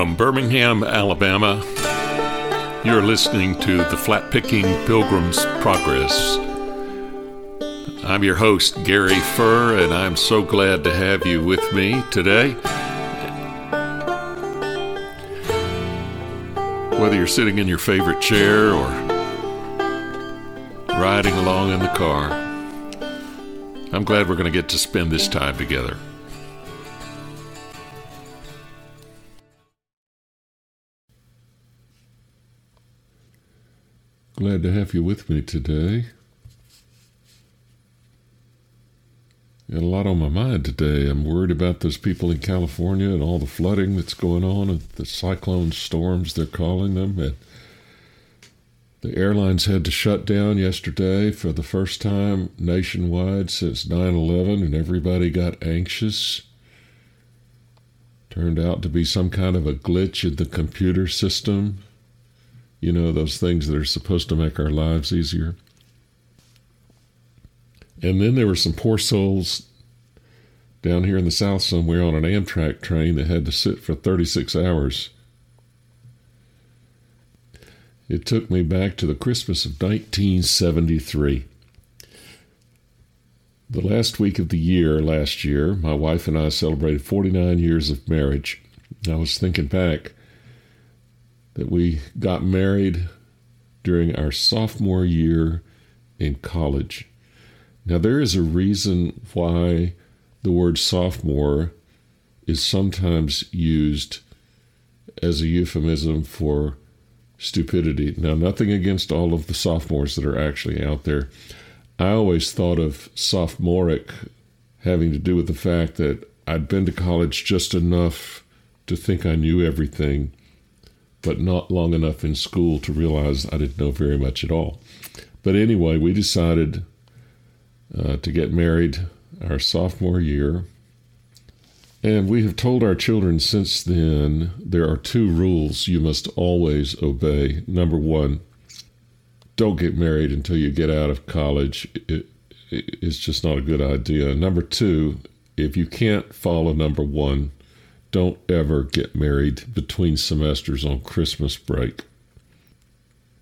From Birmingham, Alabama, you're listening to the Flat Picking Pilgrim's Progress. I'm your host, Gary Furr, and I'm so glad to have you with me today. Whether you're sitting in your favorite chair or riding along in the car, I'm glad we're going to get to spend this time together. Glad to have you with me today. Got a lot on my mind today. I'm worried about those people in California and all the flooding that's going on, and the cyclone storms they're calling them. And the airlines had to shut down yesterday for the first time nationwide since 9 11, and everybody got anxious. Turned out to be some kind of a glitch in the computer system you know, those things that are supposed to make our lives easier. And then there were some poor souls down here in the South somewhere on an Amtrak train that had to sit for 36 hours. It took me back to the Christmas of 1973. The last week of the year last year, my wife and I celebrated 49 years of marriage. I was thinking back that we got married during our sophomore year in college. Now, there is a reason why the word sophomore is sometimes used as a euphemism for stupidity. Now, nothing against all of the sophomores that are actually out there. I always thought of sophomoric having to do with the fact that I'd been to college just enough to think I knew everything but not long enough in school to realize I didn't know very much at all. But anyway, we decided uh, to get married our sophomore year. And we have told our children since then there are two rules you must always obey. Number one, don't get married until you get out of college. It, it's just not a good idea. Number two, if you can't follow number one, don't ever get married between semesters on Christmas break.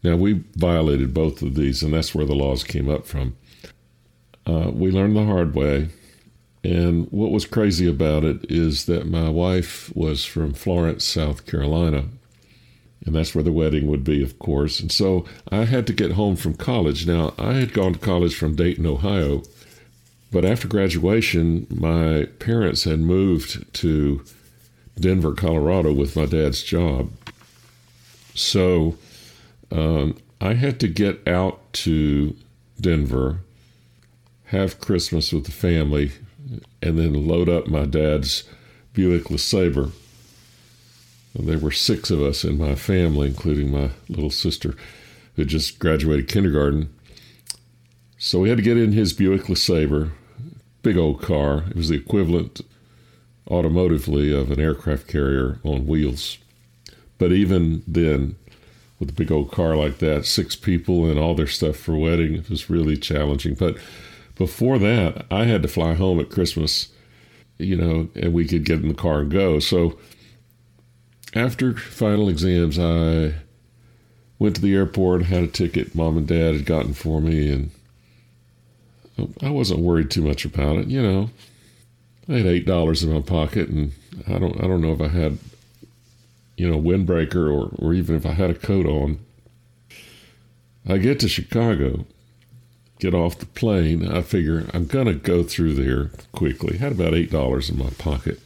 Now, we violated both of these, and that's where the laws came up from. Uh, we learned the hard way. And what was crazy about it is that my wife was from Florence, South Carolina. And that's where the wedding would be, of course. And so I had to get home from college. Now, I had gone to college from Dayton, Ohio. But after graduation, my parents had moved to Denver, Colorado with my dad's job. So um, I had to get out to Denver, have Christmas with the family, and then load up my dad's Buick LeSabre. There were six of us in my family, including my little sister who just graduated kindergarten. So we had to get in his Buick LeSabre, big old car. It was the equivalent automotively of an aircraft carrier on wheels. But even then, with a big old car like that, six people and all their stuff for wedding, it was really challenging. But before that, I had to fly home at Christmas, you know, and we could get in the car and go. So after final exams, I went to the airport, had a ticket mom and dad had gotten for me, and I wasn't worried too much about it, you know. I had eight dollars in my pocket, and I don't I don't know if I had you know windbreaker or or even if I had a coat on. I get to Chicago, get off the plane. I figure I'm gonna go through there quickly. Had about eight dollars in my pocket,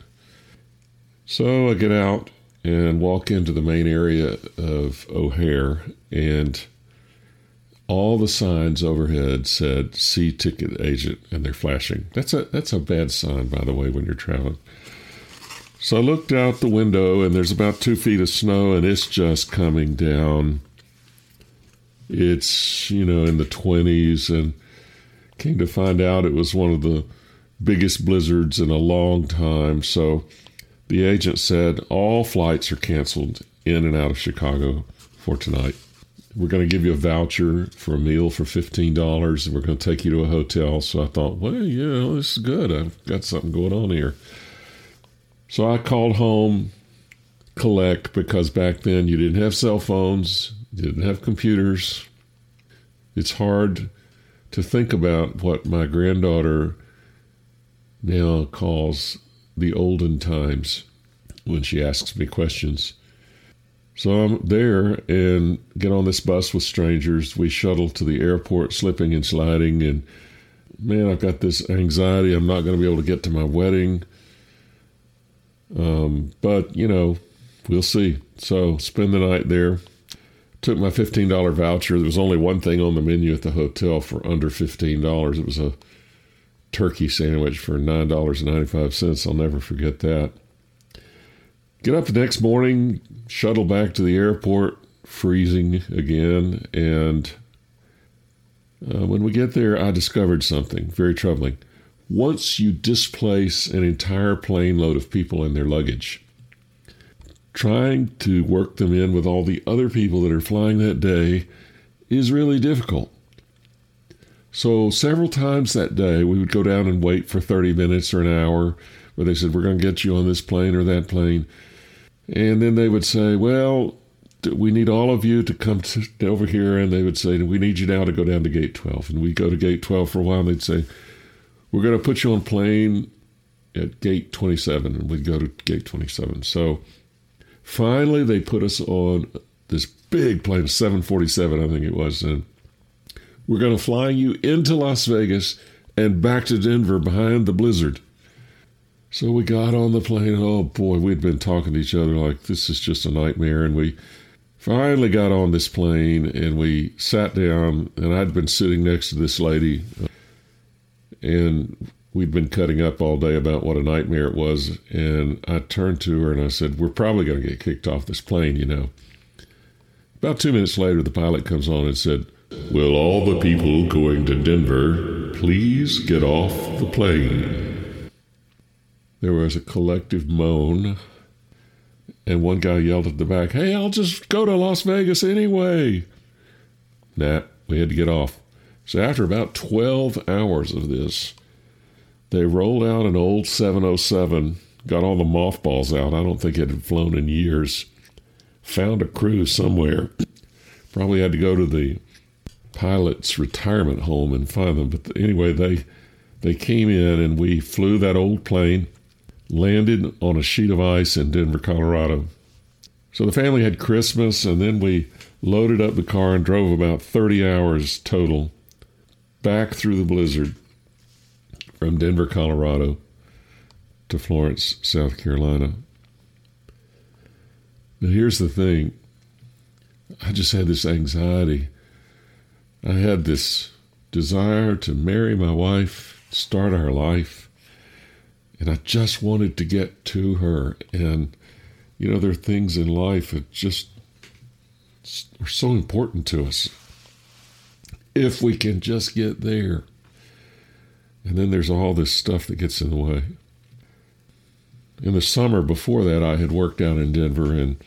so I get out and walk into the main area of O'Hare and all the signs overhead said "See ticket agent," and they're flashing. That's a that's a bad sign, by the way, when you're traveling. So I looked out the window, and there's about two feet of snow, and it's just coming down. It's you know in the twenties, and came to find out it was one of the biggest blizzards in a long time. So the agent said all flights are canceled in and out of Chicago for tonight we're going to give you a voucher for a meal for $15 and we're going to take you to a hotel. So I thought, well, you know, this is good. I've got something going on here. So I called home, collect because back then you didn't have cell phones, you didn't have computers. It's hard to think about what my granddaughter now calls the olden times when she asks me questions. So I'm there and get on this bus with strangers. We shuttle to the airport, slipping and sliding. And man, I've got this anxiety. I'm not going to be able to get to my wedding. Um, but, you know, we'll see. So spend the night there. Took my $15 voucher. There was only one thing on the menu at the hotel for under $15. It was a turkey sandwich for $9.95. I'll never forget that. Get up the next morning, shuttle back to the airport, freezing again. And uh, when we get there, I discovered something very troubling. Once you displace an entire plane load of people and their luggage, trying to work them in with all the other people that are flying that day is really difficult. So, several times that day, we would go down and wait for 30 minutes or an hour where they said, We're going to get you on this plane or that plane. And then they would say, Well, we need all of you to come to, over here. And they would say, We need you now to go down to gate 12. And we go to gate 12 for a while. And they'd say, We're going to put you on plane at gate 27. And we'd go to gate 27. So finally, they put us on this big plane, 747, I think it was. And we're going to fly you into Las Vegas and back to Denver behind the blizzard. So we got on the plane. Oh boy, we'd been talking to each other like this is just a nightmare. And we finally got on this plane and we sat down. And I'd been sitting next to this lady, uh, and we'd been cutting up all day about what a nightmare it was. And I turned to her and I said, We're probably going to get kicked off this plane, you know. About two minutes later, the pilot comes on and said, Will all the people going to Denver please get off the plane? There was a collective moan, and one guy yelled at the back, Hey, I'll just go to Las Vegas anyway. Nah, we had to get off. So after about 12 hours of this, they rolled out an old 707, got all the mothballs out. I don't think it had flown in years. Found a crew somewhere. Probably had to go to the pilot's retirement home and find them. But anyway, they they came in and we flew that old plane landed on a sheet of ice in Denver, Colorado. So the family had Christmas, and then we loaded up the car and drove about 30 hours total back through the blizzard from Denver, Colorado to Florence, South Carolina. Now, here's the thing I just had this anxiety. I had this desire to marry my wife, start our life. And I just wanted to get to her. And, you know, there are things in life that just are so important to us. If we can just get there. And then there's all this stuff that gets in the way. In the summer before that, I had worked out in Denver, and,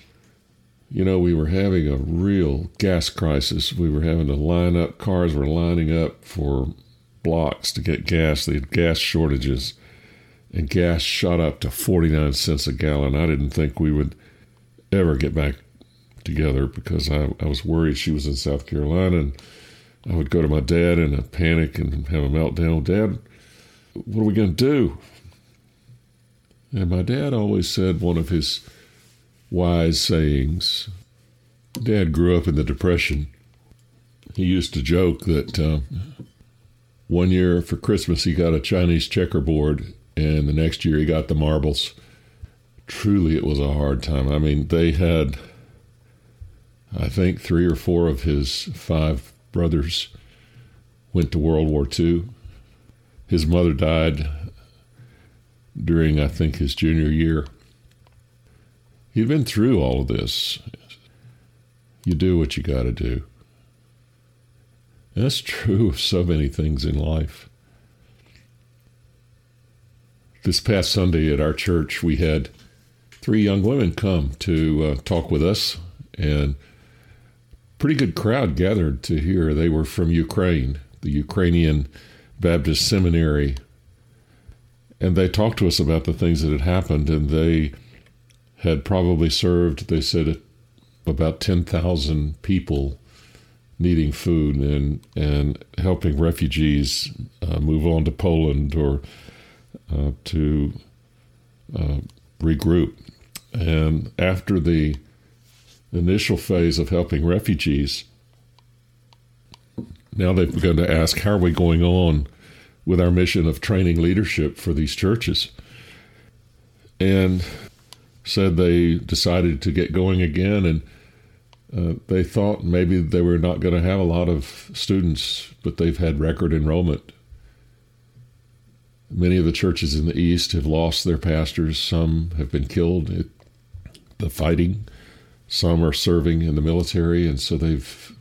you know, we were having a real gas crisis. We were having to line up, cars were lining up for blocks to get gas. They had gas shortages and gas shot up to 49 cents a gallon. I didn't think we would ever get back together because I, I was worried she was in South Carolina and I would go to my dad in a panic and have a meltdown. Dad, what are we going to do? And my dad always said one of his wise sayings. Dad grew up in the Depression. He used to joke that uh, one year for Christmas he got a Chinese checkerboard and the next year he got the marbles. Truly, it was a hard time. I mean, they had, I think, three or four of his five brothers went to World War II. His mother died during, I think, his junior year. He'd been through all of this. You do what you got to do. That's true of so many things in life this past Sunday at our church, we had three young women come to uh, talk with us, and pretty good crowd gathered to hear. They were from Ukraine, the Ukrainian Baptist Seminary, and they talked to us about the things that had happened, and they had probably served, they said, about 10,000 people needing food and, and helping refugees uh, move on to Poland or uh, to uh, regroup. And after the initial phase of helping refugees, now they've begun to ask, how are we going on with our mission of training leadership for these churches? And said they decided to get going again and uh, they thought maybe they were not going to have a lot of students, but they've had record enrollment. Many of the churches in the East have lost their pastors. Some have been killed at the fighting. Some are serving in the military, and so they've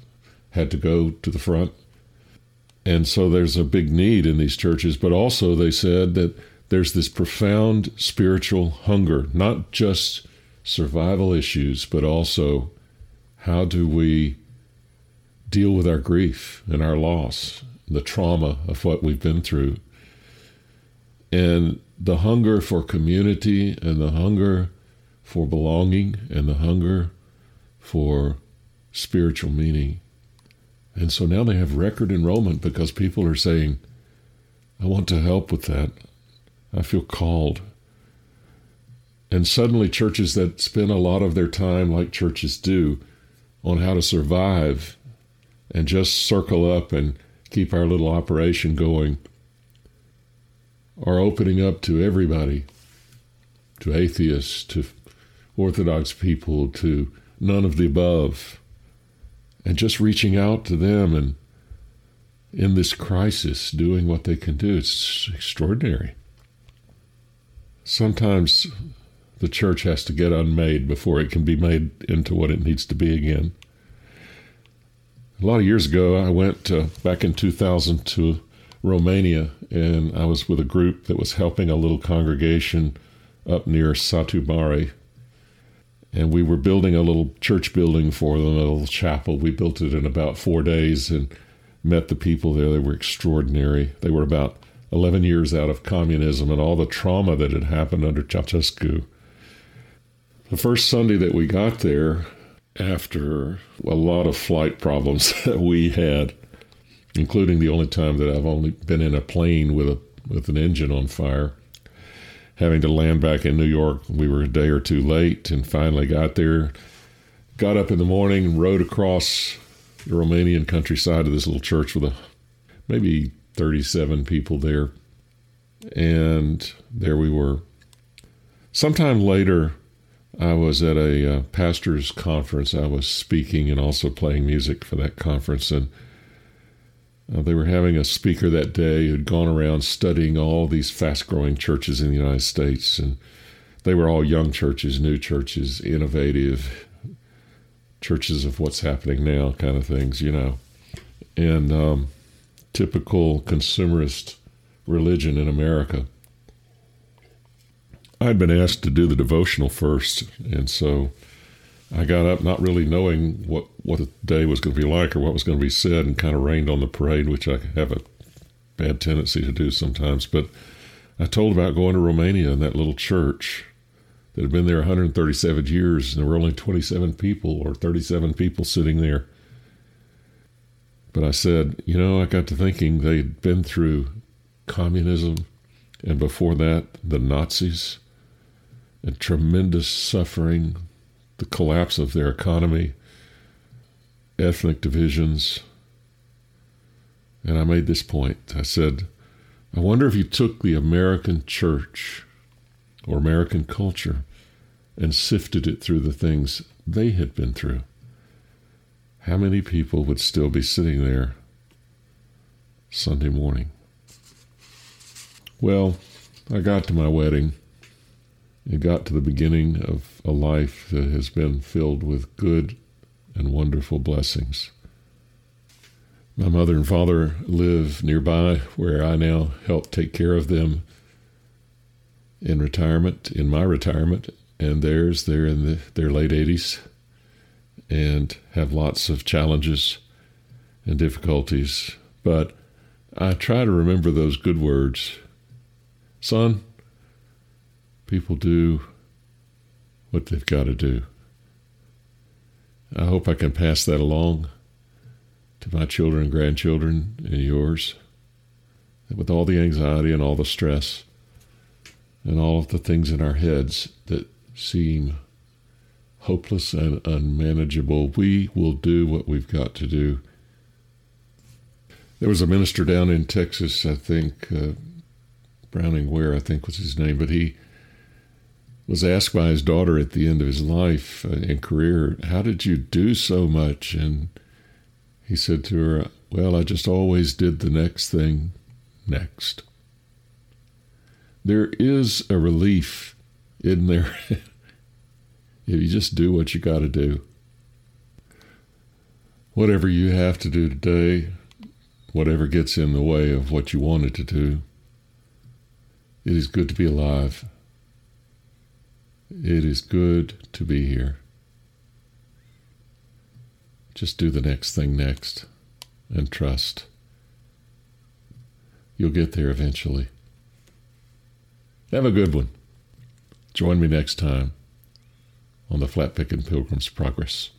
had to go to the front. And so there's a big need in these churches, but also they said that there's this profound spiritual hunger, not just survival issues, but also how do we deal with our grief and our loss, the trauma of what we've been through. And the hunger for community and the hunger for belonging and the hunger for spiritual meaning. And so now they have record enrollment because people are saying, I want to help with that. I feel called. And suddenly, churches that spend a lot of their time, like churches do, on how to survive and just circle up and keep our little operation going are opening up to everybody to atheists, to Orthodox people, to none of the above, and just reaching out to them and in this crisis doing what they can do. It's extraordinary. Sometimes the church has to get unmade before it can be made into what it needs to be again. A lot of years ago, I went uh, back in 2000 to Romania, and I was with a group that was helping a little congregation up near Satu Mare. And we were building a little church building for them, a little chapel. We built it in about four days and met the people there. They were extraordinary. They were about 11 years out of communism and all the trauma that had happened under Ceausescu. The first Sunday that we got there, after a lot of flight problems that we had, including the only time that I've only been in a plane with a with an engine on fire, having to land back in New York. We were a day or two late and finally got there. Got up in the morning, and rode across the Romanian countryside to this little church with a maybe 37 people there. And there we were. Sometime later, I was at a uh, pastor's conference. I was speaking and also playing music for that conference. And uh, they were having a speaker that day who had gone around studying all these fast growing churches in the United States. And they were all young churches, new churches, innovative churches of what's happening now kind of things, you know. And um, typical consumerist religion in America. I'd been asked to do the devotional first, and so I got up not really knowing what, what the day was going to be like or what was going to be said and kind of rained on the parade, which I have a bad tendency to do sometimes. But I told about going to Romania in that little church that had been there 137 years, and there were only 27 people or 37 people sitting there. But I said, you know, I got to thinking they'd been through communism, and before that, the Nazis, and tremendous suffering, the collapse of their economy, ethnic divisions. And I made this point. I said, I wonder if you took the American church or American culture and sifted it through the things they had been through how many people would still be sitting there Sunday morning? Well, I got to my wedding. It got to the beginning of a life that has been filled with good and wonderful blessings. My mother and father live nearby where I now help take care of them in retirement, in my retirement, and theirs. They're in the, their late 80s and have lots of challenges and difficulties. But I try to remember those good words. Son, people do what they've got to do. I hope I can pass that along to my children and grandchildren and yours. With all the anxiety and all the stress and all of the things in our heads that seem hopeless and unmanageable, we will do what we've got to do. There was a minister down in Texas, I think, uh, Browning Ware, I think was his name, but he was asked by his daughter at the end of his life uh, and career, How did you do so much? And he said to her, Well, I just always did the next thing next. There is a relief in there if you just do what you got to do. Whatever you have to do today, whatever gets in the way of what you wanted to do, it is good to be alive. It is good to be here. Just do the next thing next and trust. You'll get there eventually. Have a good one. Join me next time on the Flat Picking Pilgrim's Progress.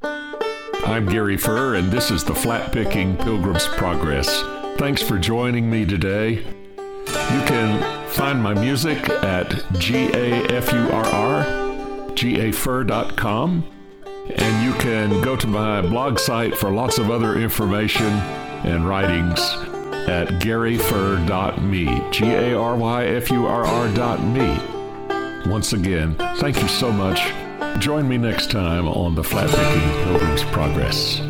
I'm Gary Furr, and this is the Flat Picking Pilgrim's Progress. Thanks for joining me today. You can find my music at G-A-F-U-R-R, gafurr.com, and you can go to my blog site for lots of other information and writings at garyfurr.me, G A R Y F U R R.me. Once again, thank you so much. Join me next time on the Flat Picking Pilgrim's Progress.